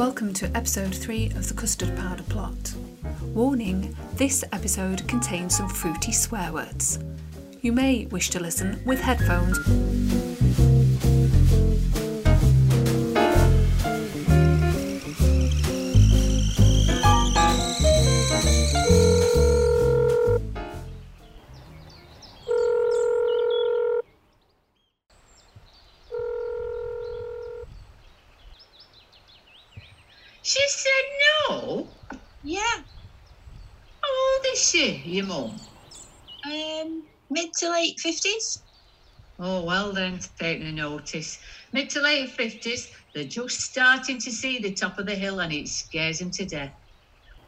Welcome to episode 3 of the Custard Powder Plot. Warning this episode contains some fruity swear words. You may wish to listen with headphones. She said no. Yeah, How old is she, your mum? um, mid to late fifties. Oh, well then, taking a notice. Mid to late 50s, they're just starting to see the top of the hill and it scares them to death.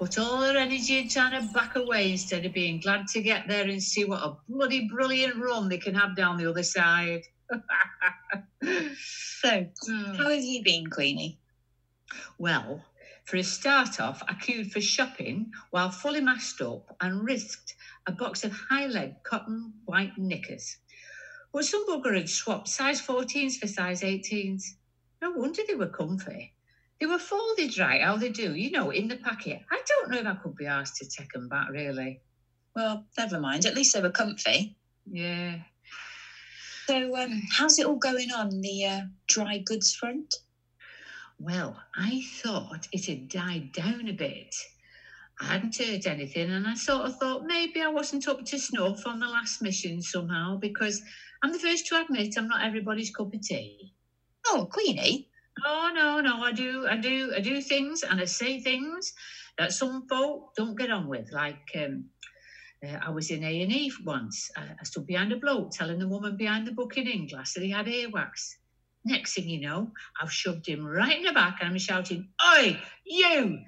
Put all their energy in trying to back away instead of being glad to get there and see what a bloody brilliant run they can have down the other side. So, Hmm. how have you been, Queenie? Well, for a start off, I queued for shopping while fully masked up and risked a box of high leg cotton white knickers. But some bugger had swapped size 14s for size 18s. No wonder they were comfy. They were folded right, how they do, you know, in the packet. I don't know if I could be asked to take them back, really. Well, never mind. At least they were comfy. Yeah. So, um, how's it all going on the uh, dry goods front? Well, I thought it had died down a bit. I hadn't heard anything, and I sort of thought maybe I wasn't up to snuff on the last mission somehow because I'm the first to admit I'm not everybody's cup of tea. Oh, Queenie. Oh no, no, I do, I do, I do things and I say things that some folk don't get on with. Like um, uh, I was in A and E once. I, I stood behind a bloke telling the woman behind the booking in glass that he had earwax. Next thing you know, I've shoved him right in the back and I'm shouting, Oi, you!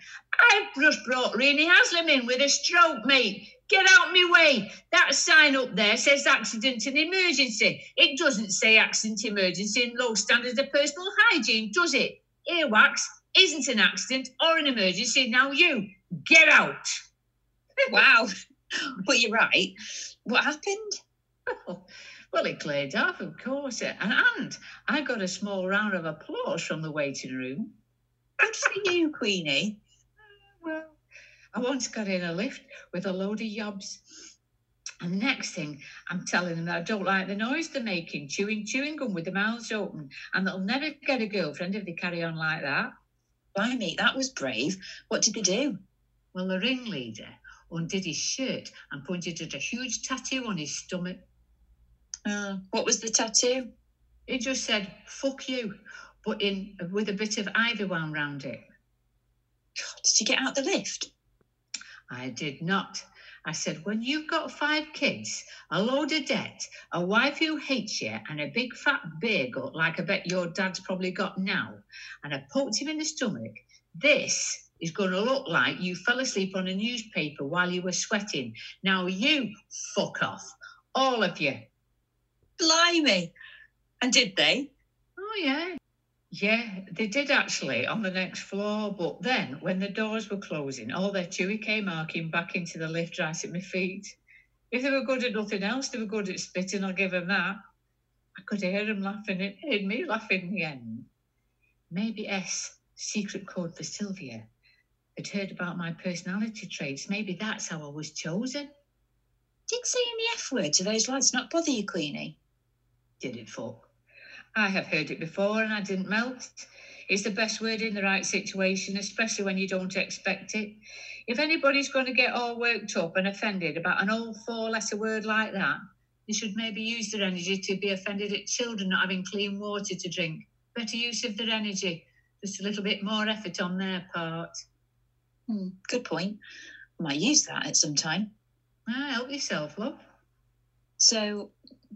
I've just brought Rainy Haslam in with a stroke, mate. Get out my way. That sign up there says accident and emergency. It doesn't say accident emergency and low standards of personal hygiene, does it? Earwax isn't an accident or an emergency. Now you get out. Wow. but you're right. What happened? well, it cleared off, of course. Eh, and, and I got a small round of applause from the waiting room. Good for you, Queenie. Uh, well, I once got in a lift with a load of yobs. And the next thing, I'm telling them that I don't like the noise they're making, chewing chewing gum with their mouths open, and they'll never get a girlfriend if they carry on like that. Blimey, that was brave. What did they do? Well, the ringleader undid his shirt and pointed at a huge tattoo on his stomach. Uh, what was the tattoo? It just said "fuck you," but in with a bit of ivy wound round it. God, did you get out the lift? I did not. I said, when you've got five kids, a load of debt, a wife who hates you, and a big fat beer gut like I bet your dad's probably got now, and I poked him in the stomach, this is going to look like you fell asleep on a newspaper while you were sweating. Now you fuck off, all of you. Blimey. And did they? Oh, yeah. Yeah, they did actually on the next floor. But then, when the doors were closing, all their chewy came arcing back into the lift right at my feet. If they were good at nothing else, they were good at spitting, I'll give them that. I could hear them laughing. Made me laugh in the end. Maybe S, secret code for Sylvia, had heard about my personality traits. Maybe that's how I was chosen. Did saying the F word to those lads not bother you, Queenie? Did it fuck? I have heard it before and I didn't melt. It's the best word in the right situation, especially when you don't expect it. If anybody's going to get all worked up and offended about an old four letter word like that, they should maybe use their energy to be offended at children not having clean water to drink. Better use of their energy. Just a little bit more effort on their part. Hmm, good point. Might use that at some time. Ah, help yourself, love. So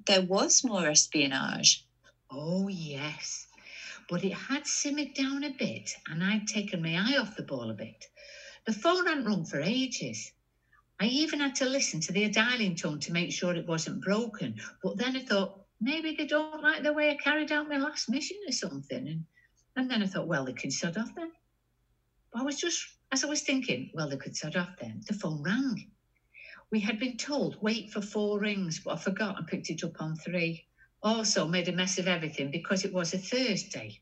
there was more espionage. Oh, yes. But it had simmered down a bit, and I'd taken my eye off the ball a bit. The phone hadn't rung for ages. I even had to listen to their dialing tone to make sure it wasn't broken. But then I thought, maybe they don't like the way I carried out my last mission or something. And, and then I thought, well, they can sod off then. But I was just, as I was thinking, well, they could sod off then, the phone rang. We had been told, wait for four rings, but I forgot and picked it up on three. Also made a mess of everything because it was a Thursday.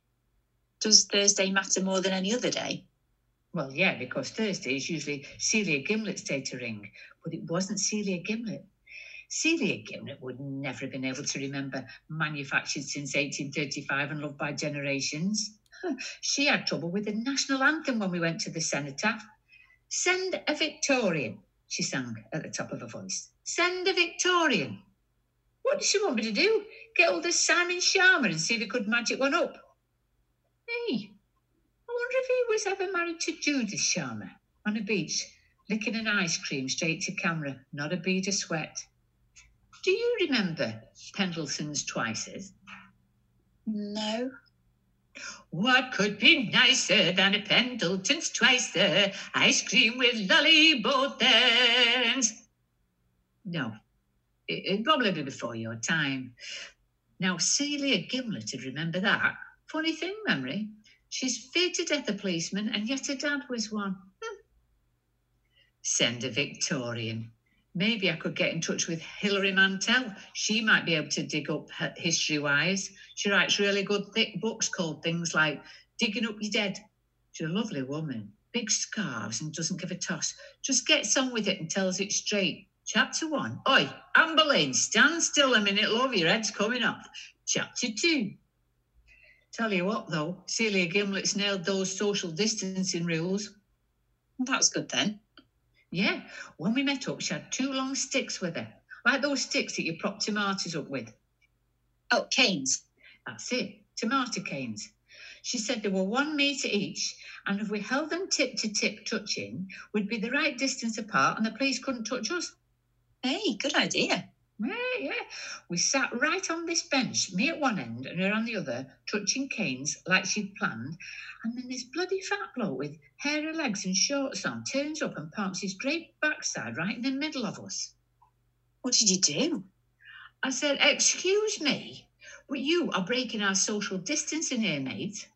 Does Thursday matter more than any other day? Well, yeah, because Thursday is usually Celia Gimlet's day to ring, but it wasn't Celia Gimlet. Celia Gimlet would never have been able to remember manufactured since 1835 and loved by generations. She had trouble with the national anthem when we went to the cenotaph. Send a Victorian, she sang at the top of her voice. Send a Victorian. What does she want me to do? Get all this Simon Sharma and see if he could magic one up? Hey, I wonder if he was ever married to Judith Sharma on a beach, licking an ice cream straight to camera, not a bead of sweat. Do you remember Pendleton's Twicers? No. What could be nicer than a Pendleton's Twicer? Ice cream with lolly both ends. No, it, it'd probably be before your time. Now, Celia Gimlet would remember that. Funny thing, memory. She's feared to death a policeman, and yet her dad was one. Hmm. Send a Victorian. Maybe I could get in touch with Hilary Mantel. She might be able to dig up history wise. She writes really good, thick books called things like Digging Up Your Dead. She's a lovely woman, big scarves and doesn't give a toss. Just gets on with it and tells it straight. Chapter one. Oi, Amber Lane, stand still a minute, love, your head's coming off. Chapter two. Tell you what, though, Celia Gimlet's nailed those social distancing rules. That's good then. Yeah, when we met up, she had two long sticks with her, like those sticks that you prop tomatoes up with. Oh, canes. That's it, tomato canes. She said they were one metre each, and if we held them tip to tip touching, we'd be the right distance apart and the police couldn't touch us. Hey, good idea. Yeah, yeah. We sat right on this bench, me at one end and her on the other, touching canes like she'd planned. And then this bloody fat bloke with hairy legs and shorts on turns up and parks his great backside right in the middle of us. What did you do? I said, Excuse me, but you are breaking our social distancing here, mate.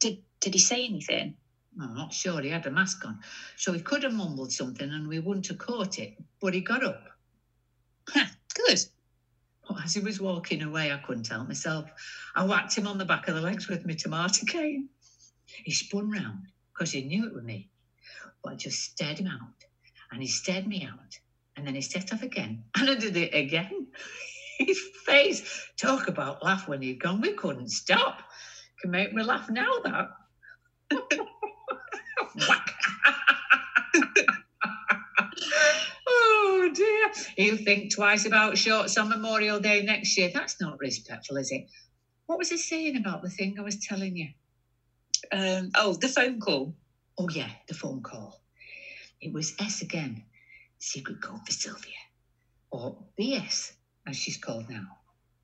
Did did he say anything? I'm not sure. He had a mask on. So he could have mumbled something and we wouldn't have caught it. But he got up. Good. As he was walking away, I couldn't help myself. I whacked him on the back of the legs with my tomato cane. He spun round because he knew it was me. But I just stared him out. And he stared me out. And then he set off again. And I did it again. His face, talk about laugh when he'd gone. We couldn't stop. Can make me laugh now, that. oh dear. He'll think twice about shorts on Memorial Day next year. That's not respectful, is it? What was he saying about the thing I was telling you? Um, oh, the phone call. Oh, yeah, the phone call. It was S again, secret code for Sylvia. Or BS, as she's called now.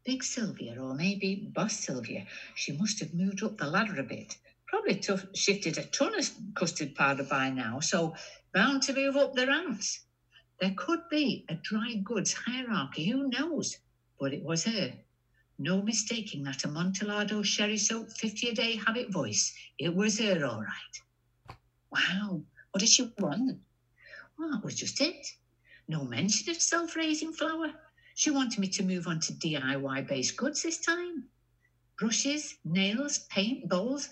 Big Sylvia, or maybe Boss Sylvia. She must have moved up the ladder a bit probably tough, shifted a ton of custard powder by now, so bound to move up the ranks. There could be a dry goods hierarchy, who knows? But it was her. No mistaking that Amontillado sherry soap 50 a day habit voice. It was her, all right. Wow. What did she want? Well, that was just it. No mention of self raising flour. She wanted me to move on to DIY based goods this time. Brushes, nails, paint, bowls,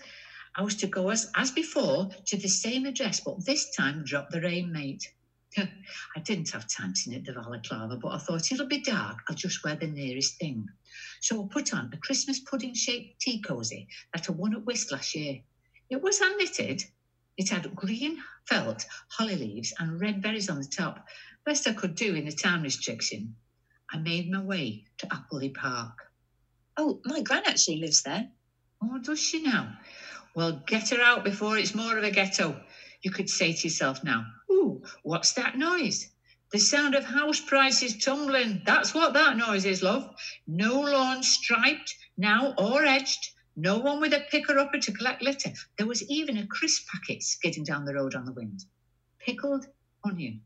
I was to go as, as before to the same address, but this time drop the rain, mate. I didn't have time to knit the balaclava, but I thought it'll be dark. I'll just wear the nearest thing. So I put on a Christmas pudding shaped tea cosy that I won at Whist last year. It was hand knitted. It had green felt, holly leaves, and red berries on the top. Best I could do in the time restriction. I made my way to Appley Park. Oh, my gran actually lives there. Oh, does she now? Well, get her out before it's more of a ghetto. You could say to yourself now, Ooh, what's that noise? The sound of house prices tumbling. That's what that noise is, love. No lawn striped now or edged. No one with a picker upper to collect litter. There was even a crisp packet skidding down the road on the wind. Pickled onion.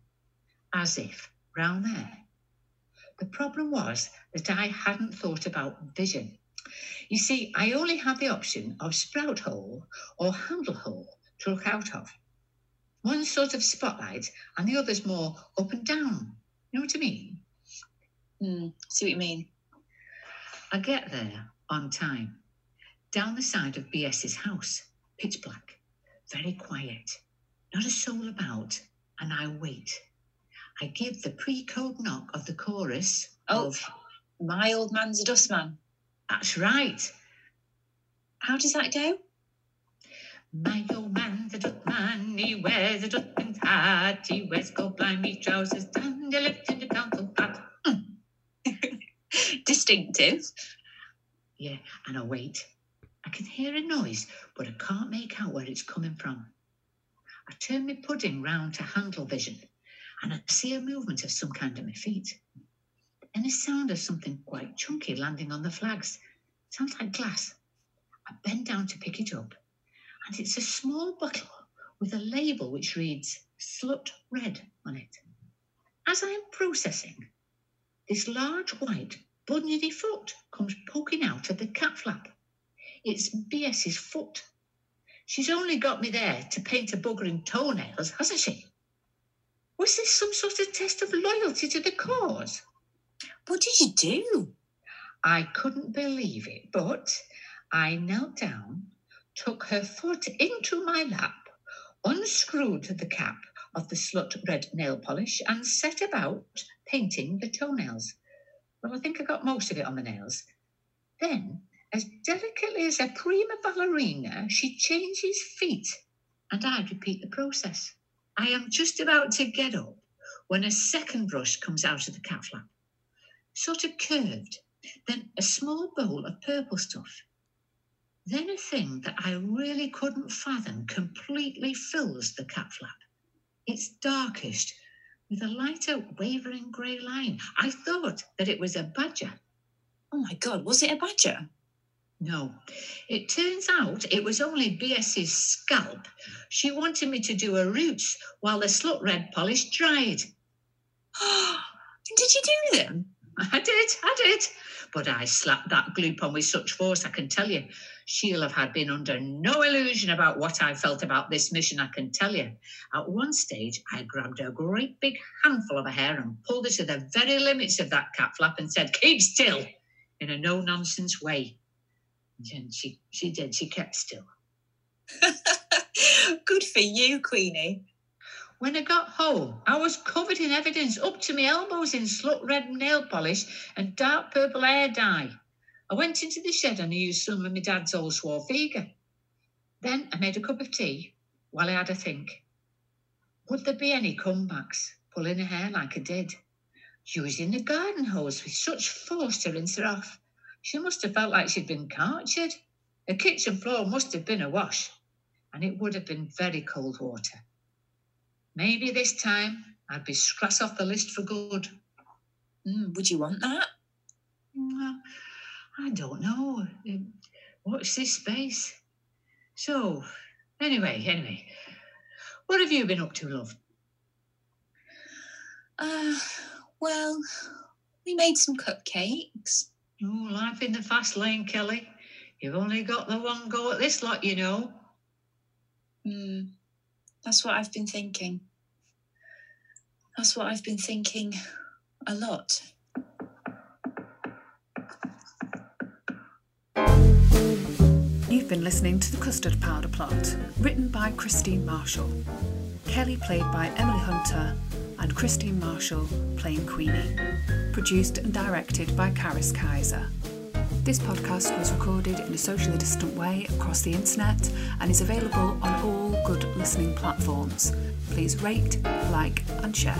As if round there. The problem was that I hadn't thought about vision. You see, I only had the option of sprout hole or handle hole to look out of. One sort of spotlight and the other's more up and down. You know what I mean? Mm, see what you mean. I get there on time. down the side of BS's house, pitch black, very quiet, not a soul about, and I wait. I give the pre code knock of the chorus Oh. of My old man's a dustman. That's right. How does that go? My old man's a dustman, he wears a dustman's hat, he wears gold blimey trousers, and he lives in the council flat. Hmm. Distinctive. Yeah, and I wait. I can hear a noise, but I can't make out where it's coming from. I turn my pudding round to handle vision, and I see a movement of some kind at my feet. And a sound of something quite chunky landing on the flags. Sounds like glass. I bend down to pick it up, and it's a small bottle with a label which reads Slut Red on it. As I am processing, this large white bunyady foot comes poking out of the cat flap. It's BS's foot. She's only got me there to paint a bugger in toenails, hasn't she? Was this some sort of test of loyalty to the cause? What did you do? I couldn't believe it, but I knelt down, took her foot into my lap, unscrewed the cap of the slut red nail polish, and set about painting the toenails. Well, I think I got most of it on the nails. Then, as delicately as a prima ballerina, she changes feet, and I repeat the process. I am just about to get up when a second brush comes out of the cat flap, sort of curved, then a small bowl of purple stuff. Then a thing that I really couldn't fathom completely fills the cat flap. It's darkest with a lighter wavering grey line. I thought that it was a badger. Oh my god, was it a badger? No, it turns out it was only BS's scalp. She wanted me to do her roots while the slut red polish dried. did you do them? I did, I did. But I slapped that glue on with such force, I can tell you. She'll have had been under no illusion about what I felt about this mission, I can tell you. At one stage, I grabbed a great big handful of her hair and pulled her to the very limits of that cat flap and said, Keep still, in a no nonsense way. And she, she did, she kept still. Good for you, Queenie. When I got home, I was covered in evidence up to my elbows in slut red nail polish and dark purple hair dye. I went into the shed and I used some of my dad's old Swarfega. Then I made a cup of tea while I had a think. Would there be any comebacks pulling her hair like I did? Using the garden hose with such force to rinse her off. She must have felt like she'd been cartured. The kitchen floor must have been awash, and it would have been very cold water. Maybe this time I'd be scratched off the list for good. Mm, would you want that? Well, I don't know. Um, Watch this space. So, anyway, anyway, what have you been up to, love? Uh, well, we made some cupcakes. Oh, life in the fast lane, Kelly. You've only got the one go at this lot, you know. Hmm, that's what I've been thinking. That's what I've been thinking a lot. You've been listening to The Custard Powder Plot, written by Christine Marshall. Kelly played by Emily Hunter, and Christine Marshall playing Queenie. Produced and directed by Carys Kaiser. This podcast was recorded in a socially distant way across the internet and is available on all good listening platforms. Please rate, like, and share.